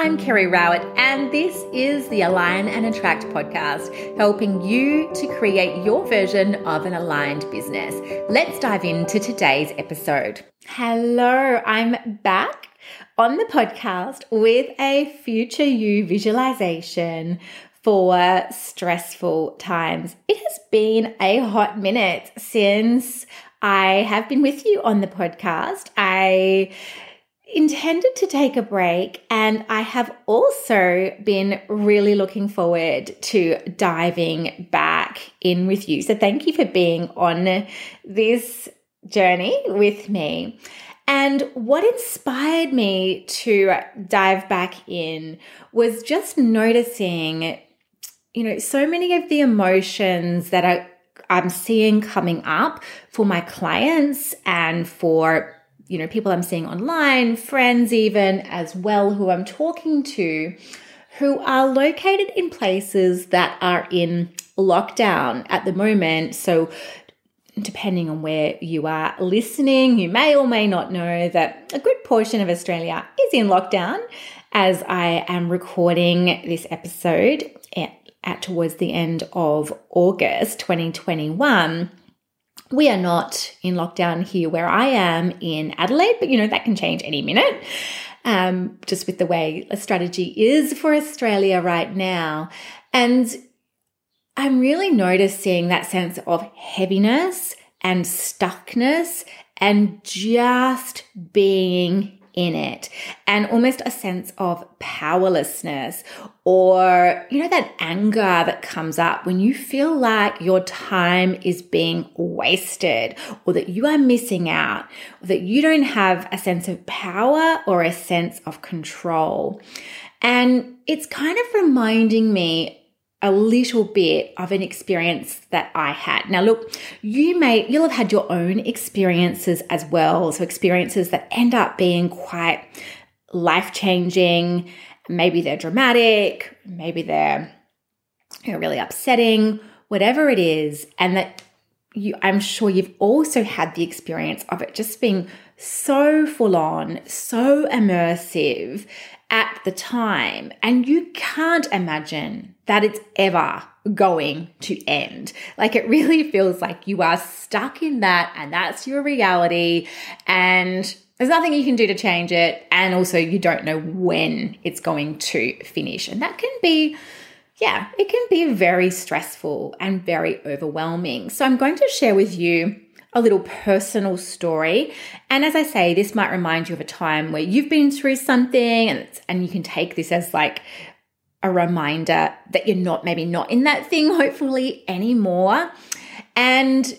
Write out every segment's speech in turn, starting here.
I'm Kerry Rowett, and this is the Align and Attract podcast, helping you to create your version of an aligned business. Let's dive into today's episode. Hello, I'm back on the podcast with a future you visualization for stressful times. It has been a hot minute since I have been with you on the podcast. I intended to take a break, and I have also been really looking forward to diving back in with you. So, thank you for being on this journey with me. And what inspired me to dive back in was just noticing, you know, so many of the emotions that I, I'm seeing coming up for my clients and for you know, people I'm seeing online, friends even as well who I'm talking to who are located in places that are in lockdown at the moment. So, depending on where you are listening, you may or may not know that a good portion of Australia is in lockdown as I am recording this episode at, at towards the end of August 2021 we are not in lockdown here where I am in Adelaide, but you know, that can change any minute. Um, just with the way a strategy is for Australia right now. And I'm really noticing that sense of heaviness and stuckness and just being in it and almost a sense of powerlessness or, you know, that anger that comes up when you feel like your time is being wasted or that you are missing out or that you don't have a sense of power or a sense of control. And it's kind of reminding me a little bit of an experience that I had. Now, look, you may, you'll have had your own experiences as well. So, experiences that end up being quite life changing. Maybe they're dramatic, maybe they're you know, really upsetting, whatever it is. And that you, I'm sure you've also had the experience of it just being so full on, so immersive at the time. And you can't imagine that it's ever going to end. Like it really feels like you are stuck in that and that's your reality. And there's nothing you can do to change it. And also, you don't know when it's going to finish. And that can be, yeah, it can be very stressful and very overwhelming. So, I'm going to share with you a little personal story. And as I say, this might remind you of a time where you've been through something and, and you can take this as like a reminder that you're not maybe not in that thing, hopefully, anymore. And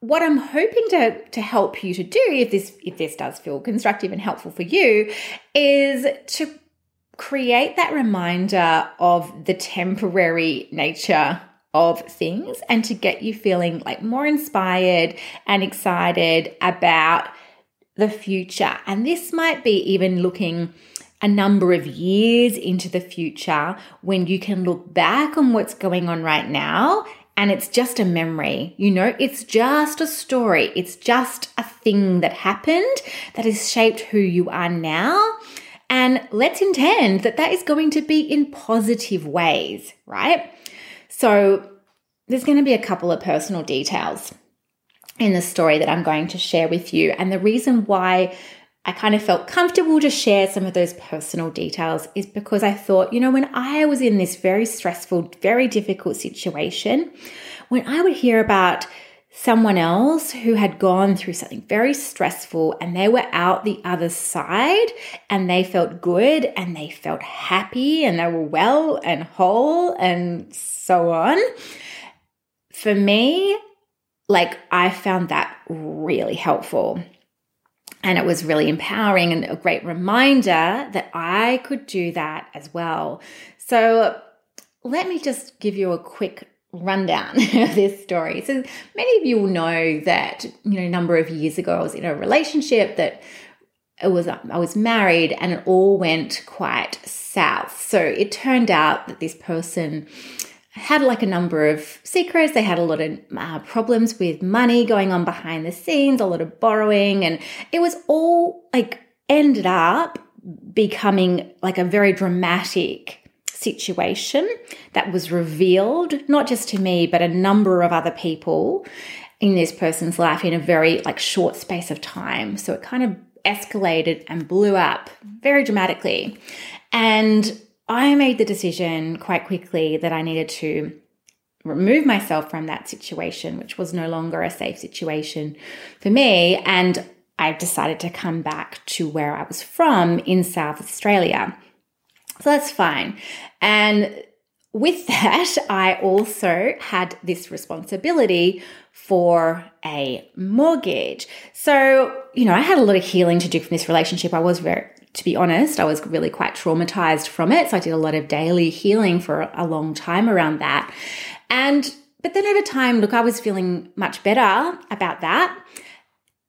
what I'm hoping to, to help you to do, if this if this does feel constructive and helpful for you, is to create that reminder of the temporary nature of things and to get you feeling like more inspired and excited about the future. And this might be even looking a number of years into the future when you can look back on what's going on right now and it's just a memory. You know, it's just a story. It's just a thing that happened that has shaped who you are now. And let's intend that that is going to be in positive ways, right? So there's going to be a couple of personal details in the story that I'm going to share with you. And the reason why I kind of felt comfortable to share some of those personal details is because I thought, you know, when I was in this very stressful, very difficult situation, when I would hear about someone else who had gone through something very stressful and they were out the other side and they felt good and they felt happy and they were well and whole and so on. For me, like I found that really helpful. And it was really empowering and a great reminder that I could do that as well. So let me just give you a quick rundown of this story. So many of you will know that, you know, a number of years ago I was in a relationship that it was I was married and it all went quite south. So it turned out that this person had like a number of secrets. They had a lot of uh, problems with money going on behind the scenes, a lot of borrowing, and it was all like ended up becoming like a very dramatic situation that was revealed, not just to me, but a number of other people in this person's life in a very like short space of time. So it kind of escalated and blew up very dramatically. And I made the decision quite quickly that I needed to remove myself from that situation, which was no longer a safe situation for me. And I decided to come back to where I was from in South Australia. So that's fine. And with that, I also had this responsibility for a mortgage. So, you know, I had a lot of healing to do from this relationship. I was very, to be honest, I was really quite traumatized from it. So I did a lot of daily healing for a long time around that. And, but then over time, look, I was feeling much better about that,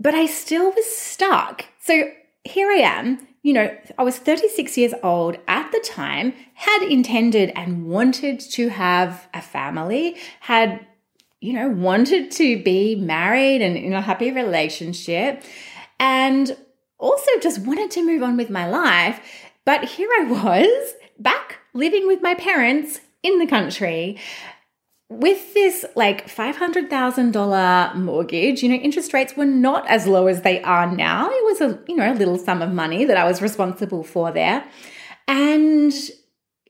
but I still was stuck. So here I am you know, I was 36 years old at the time, had intended and wanted to have a family, had, you know, wanted to be married and in a happy relationship, and also just wanted to move on with my life. But here I was back living with my parents in the country with this like $500,000 mortgage, you know, interest rates were not as low as they are now. It was a, you know, a little sum of money that I was responsible for there. And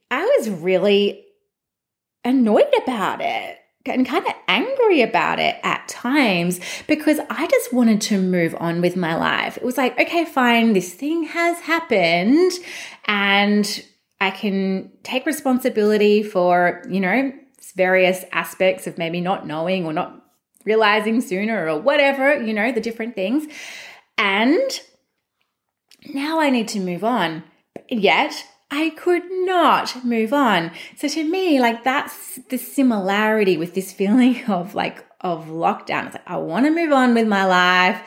I was really annoyed about it and kind of angry about it at times because I just wanted to move on with my life. It was like, okay, fine, this thing has happened and I can take responsibility for, you know, various aspects of maybe not knowing or not realizing sooner or whatever, you know, the different things. And now I need to move on. Yet I could not move on. So to me, like that's the similarity with this feeling of like of lockdown. It's like I want to move on with my life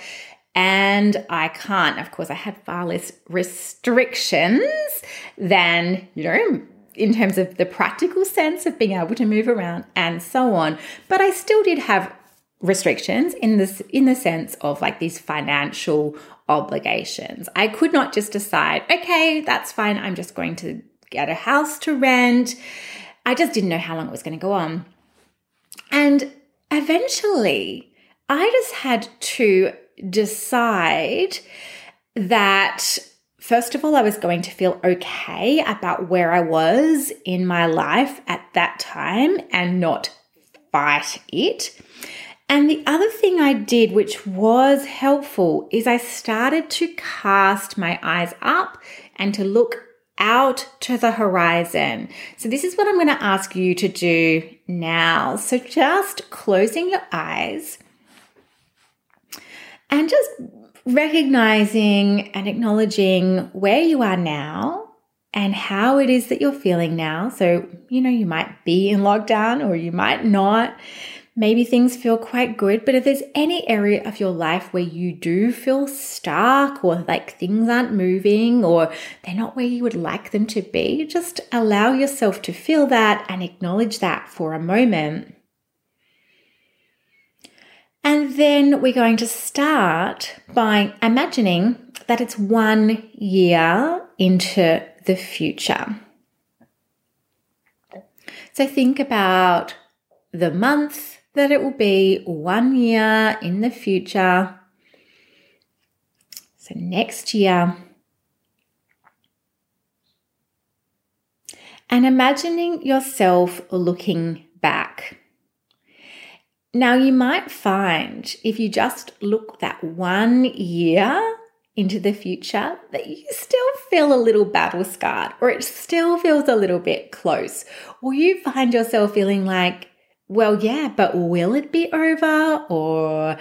and I can't. Of course, I had far less restrictions than, you know, in terms of the practical sense of being able to move around and so on. But I still did have restrictions in this in the sense of like these financial obligations. I could not just decide, okay, that's fine, I'm just going to get a house to rent. I just didn't know how long it was going to go on. And eventually, I just had to decide that First of all, I was going to feel okay about where I was in my life at that time and not fight it. And the other thing I did, which was helpful, is I started to cast my eyes up and to look out to the horizon. So, this is what I'm going to ask you to do now. So, just closing your eyes and just recognizing and acknowledging where you are now and how it is that you're feeling now. So, you know, you might be in lockdown or you might not. Maybe things feel quite good, but if there's any area of your life where you do feel stuck or like things aren't moving or they're not where you would like them to be, just allow yourself to feel that and acknowledge that for a moment. And then we're going to start by imagining that it's one year into the future. So think about the month that it will be one year in the future. So next year. And imagining yourself looking back. Now, you might find if you just look that one year into the future that you still feel a little battle scarred or it still feels a little bit close, or you find yourself feeling like, well, yeah, but will it be over? Or,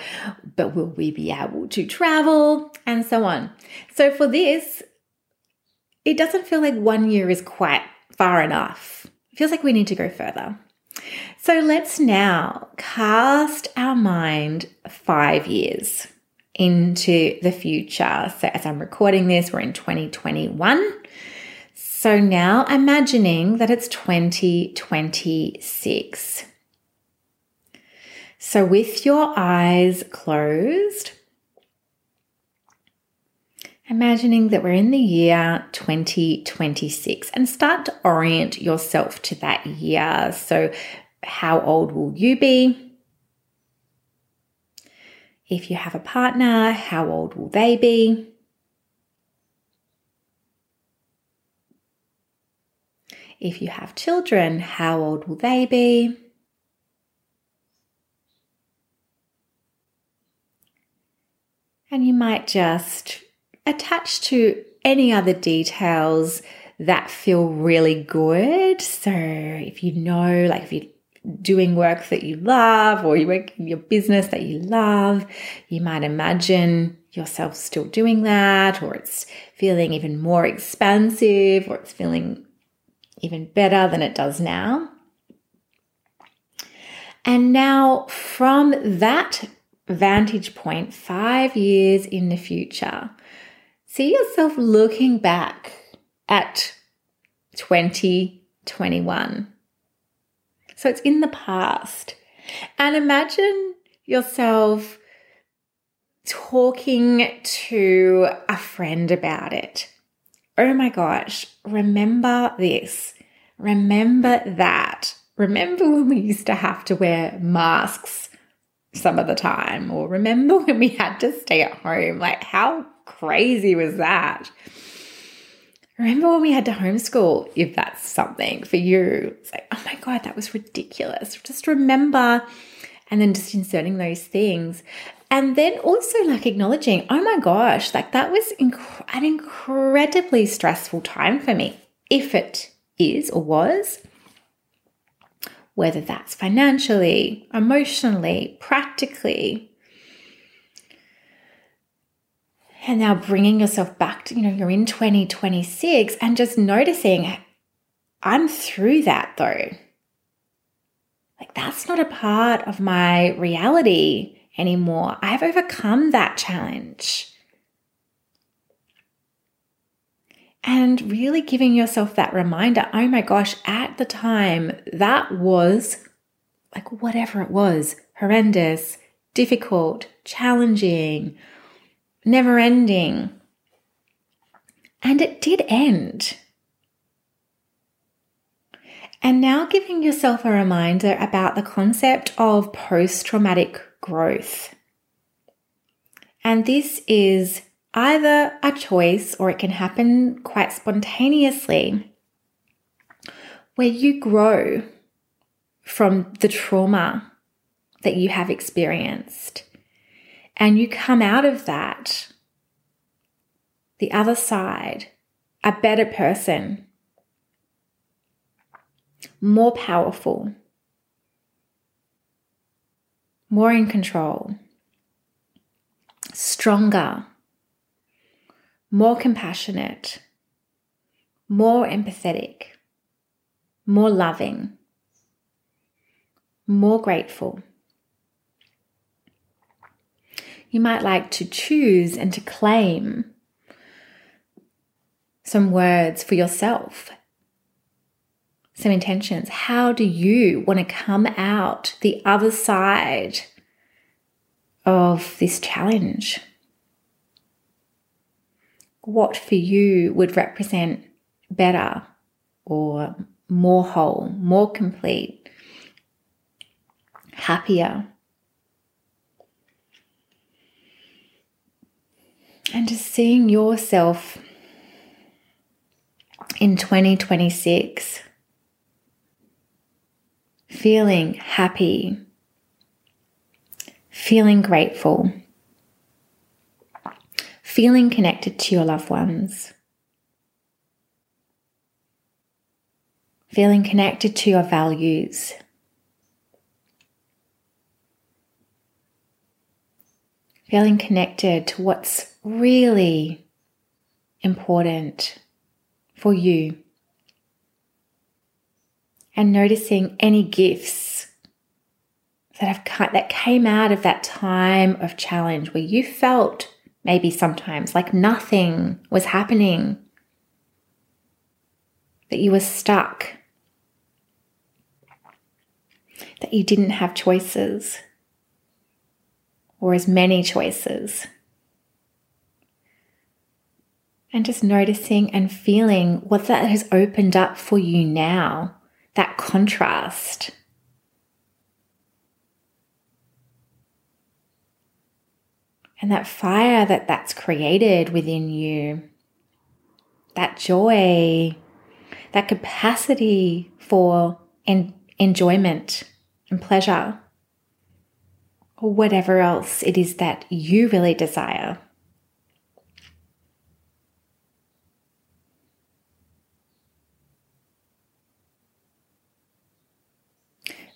but will we be able to travel? And so on. So, for this, it doesn't feel like one year is quite far enough. It feels like we need to go further. So let's now cast our mind five years into the future. So as I'm recording this, we're in 2021. So now imagining that it's 2026. So with your eyes closed, Imagining that we're in the year 2026 and start to orient yourself to that year. So, how old will you be? If you have a partner, how old will they be? If you have children, how old will they be? And you might just attach to any other details that feel really good. So if you know, like if you're doing work that you love or you work in your business that you love, you might imagine yourself still doing that, or it's feeling even more expansive, or it's feeling even better than it does now. And now, from that vantage point, five years in the future, see yourself looking back at 2021. So it's in the past. And imagine yourself talking to a friend about it. Oh my gosh, remember this. Remember that. Remember when we used to have to wear masks some of the time, or remember when we had to stay at home? Like, how crazy was that? Remember when we had to homeschool, if that's something for you? It's like, oh my God, that was ridiculous. Just remember, and then just inserting those things. And then also like acknowledging, oh my gosh, like that was inc- an incredibly stressful time for me, if it is or was whether that's financially, emotionally, practically. And now bringing yourself back to, you know, you're in 2026 and just noticing, I'm through that though. Like, that's not a part of my reality anymore. I've overcome that challenge. And really giving yourself that reminder oh my gosh, at the time, that was like whatever it was horrendous, difficult, challenging, never ending. And it did end. And now giving yourself a reminder about the concept of post traumatic growth. And this is either a choice or it can happen quite spontaneously where you grow from the trauma that you have experienced and you come out of that the other side a better person more powerful more in control stronger more compassionate, more empathetic, more loving, more grateful. You might like to choose and to claim some words for yourself, some intentions. How do you want to come out the other side of this challenge? What for you would represent better or more whole, more complete, happier. And just seeing yourself in 2026 feeling happy, feeling grateful feeling connected to your loved ones, feeling connected to your values. Feeling connected to what's really important for you. And noticing any gifts that have that came out of that time of challenge where you felt maybe sometimes like nothing was happening, that you were stuck, that you didn't have choices or as many choices. And just noticing and feeling what that has opened up for you now, that contrast. And that fire that that's created within you, that joy, that capacity for en- enjoyment and pleasure, or whatever else it is that you really desire.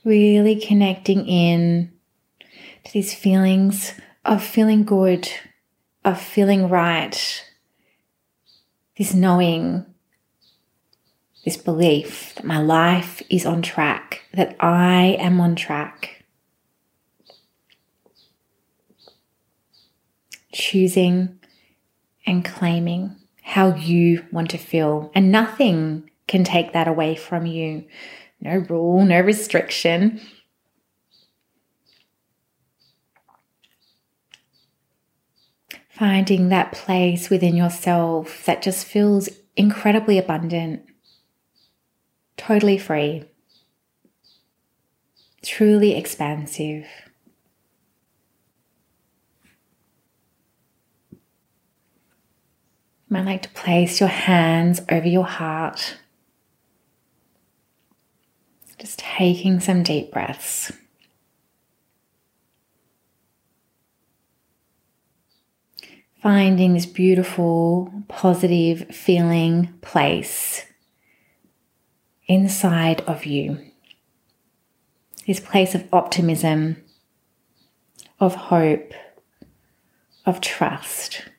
Really connecting in to these feelings of feeling good, of feeling right, this knowing, this belief that my life is on track, that I am on track. Choosing and claiming how you want to feel, and nothing can take that away from you. No rule, no restriction. Finding that place within yourself that just feels incredibly abundant, totally free, truly expansive. You might like to place your hands over your heart. Just taking some deep breaths. Finding this beautiful, positive feeling place inside of you. This place of optimism, of hope, of trust.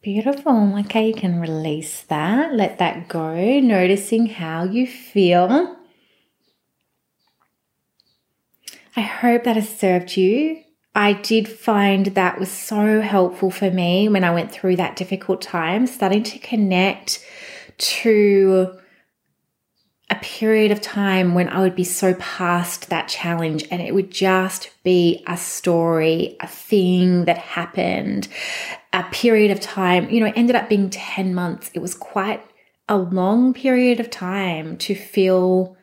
Beautiful. Okay, you can release that, let that go, noticing how you feel. I hope that has served you. I did find that was so helpful for me when I went through that difficult time, starting to connect to a period of time when I would be so past that challenge and it would just be a story, a thing that happened, a period of time. You know, it ended up being 10 months. It was quite a long period of time to feel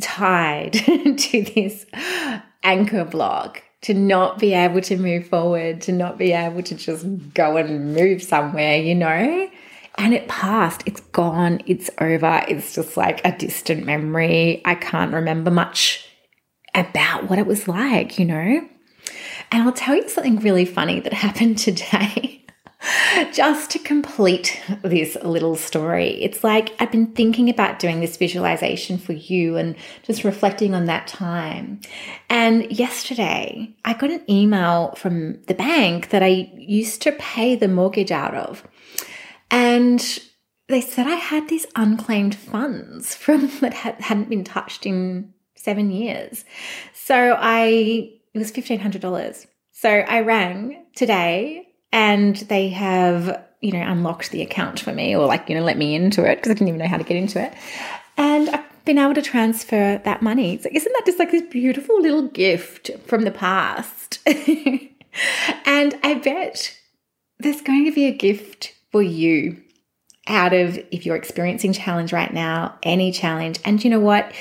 tied to this anchor block to not be able to move forward, to not be able to just go and move somewhere, you know? And it passed, it's gone, it's over. It's just like a distant memory. I can't remember much about what it was like, you know? And I'll tell you something really funny that happened today. Just to complete this little story, it's like I've been thinking about doing this visualization for you and just reflecting on that time. And yesterday, I got an email from the bank that I used to pay the mortgage out of. And they said I had these unclaimed funds from that hadn't been touched in seven years. So I, it was $1,500. So I rang today and they have you know unlocked the account for me or like you know let me into it because I didn't even know how to get into it, and I've been able to transfer that money. So isn't that just like this beautiful little gift from the past? and I bet there's going to be a gift for you out of if you're experiencing challenge right now, any challenge. And you know what?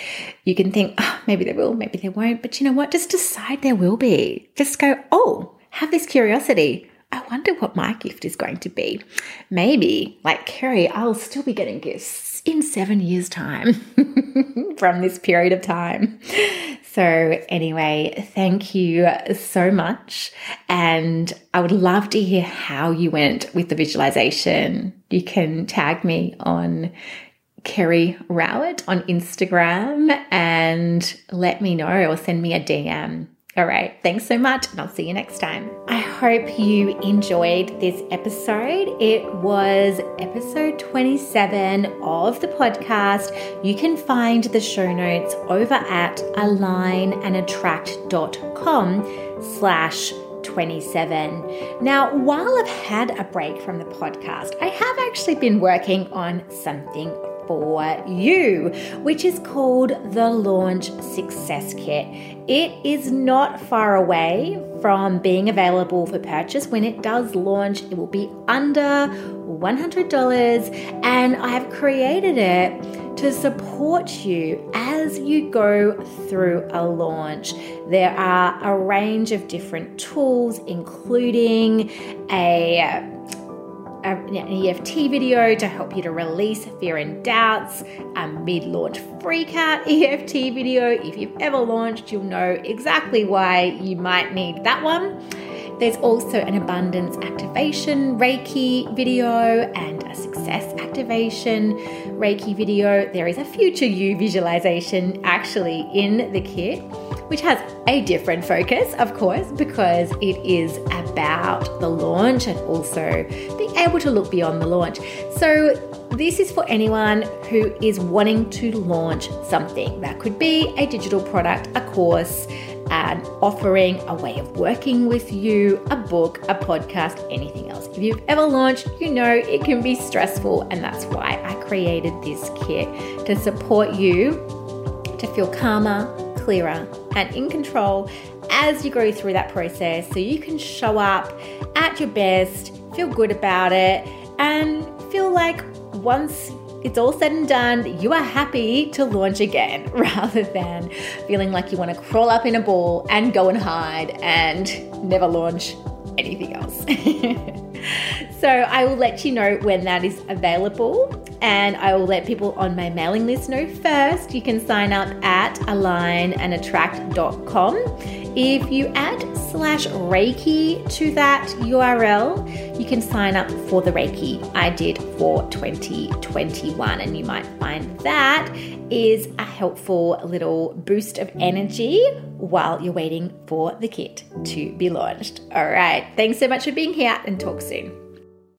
You can think, oh, maybe there will, maybe there won't. But you know what? Just decide there will be. Just go, oh, have this curiosity. I wonder what my gift is going to be. Maybe, like Kerry, I'll still be getting gifts in seven years' time from this period of time. So, anyway, thank you so much. And I would love to hear how you went with the visualization. You can tag me on Kerry Rowett on Instagram and let me know or send me a DM. All right, thanks so much, and I'll see you next time. I hope you enjoyed this episode. It was episode 27 of the podcast. You can find the show notes over at alignandattract.com slash 27. Now, while I've had a break from the podcast, I have actually been working on something for you, which is called the Launch Success Kit. It is not far away from being available for purchase. When it does launch, it will be under $100, and I have created it to support you as you go through a launch. There are a range of different tools, including a Um, an EFT video to help you to release fear and doubts, a mid launch freak out EFT video. If you've ever launched, you'll know exactly why you might need that one. There's also an abundance activation Reiki video and a success activation Reiki video. There is a future you visualization actually in the kit which has a different focus, of course, because it is about the launch and also being able to look beyond the launch. So, this is for anyone who is wanting to launch something. That could be a digital product, a course, an offering, a way of working with you, a book, a podcast, anything else. If you've ever launched, you know it can be stressful, and that's why I created this kit to support you to feel calmer, clearer, and in control as you go through that process so you can show up at your best, feel good about it, and feel like once it's all said and done, you are happy to launch again rather than feeling like you want to crawl up in a ball and go and hide and never launch anything else. so I will let you know when that is available and I will let people on my mailing list know first. You can sign up at alignandattract.com. If you add slash Reiki to that URL, you can sign up for the Reiki I did for 2021, and you might find that is a helpful little boost of energy while you're waiting for the kit to be launched. All right, thanks so much for being here and talk soon.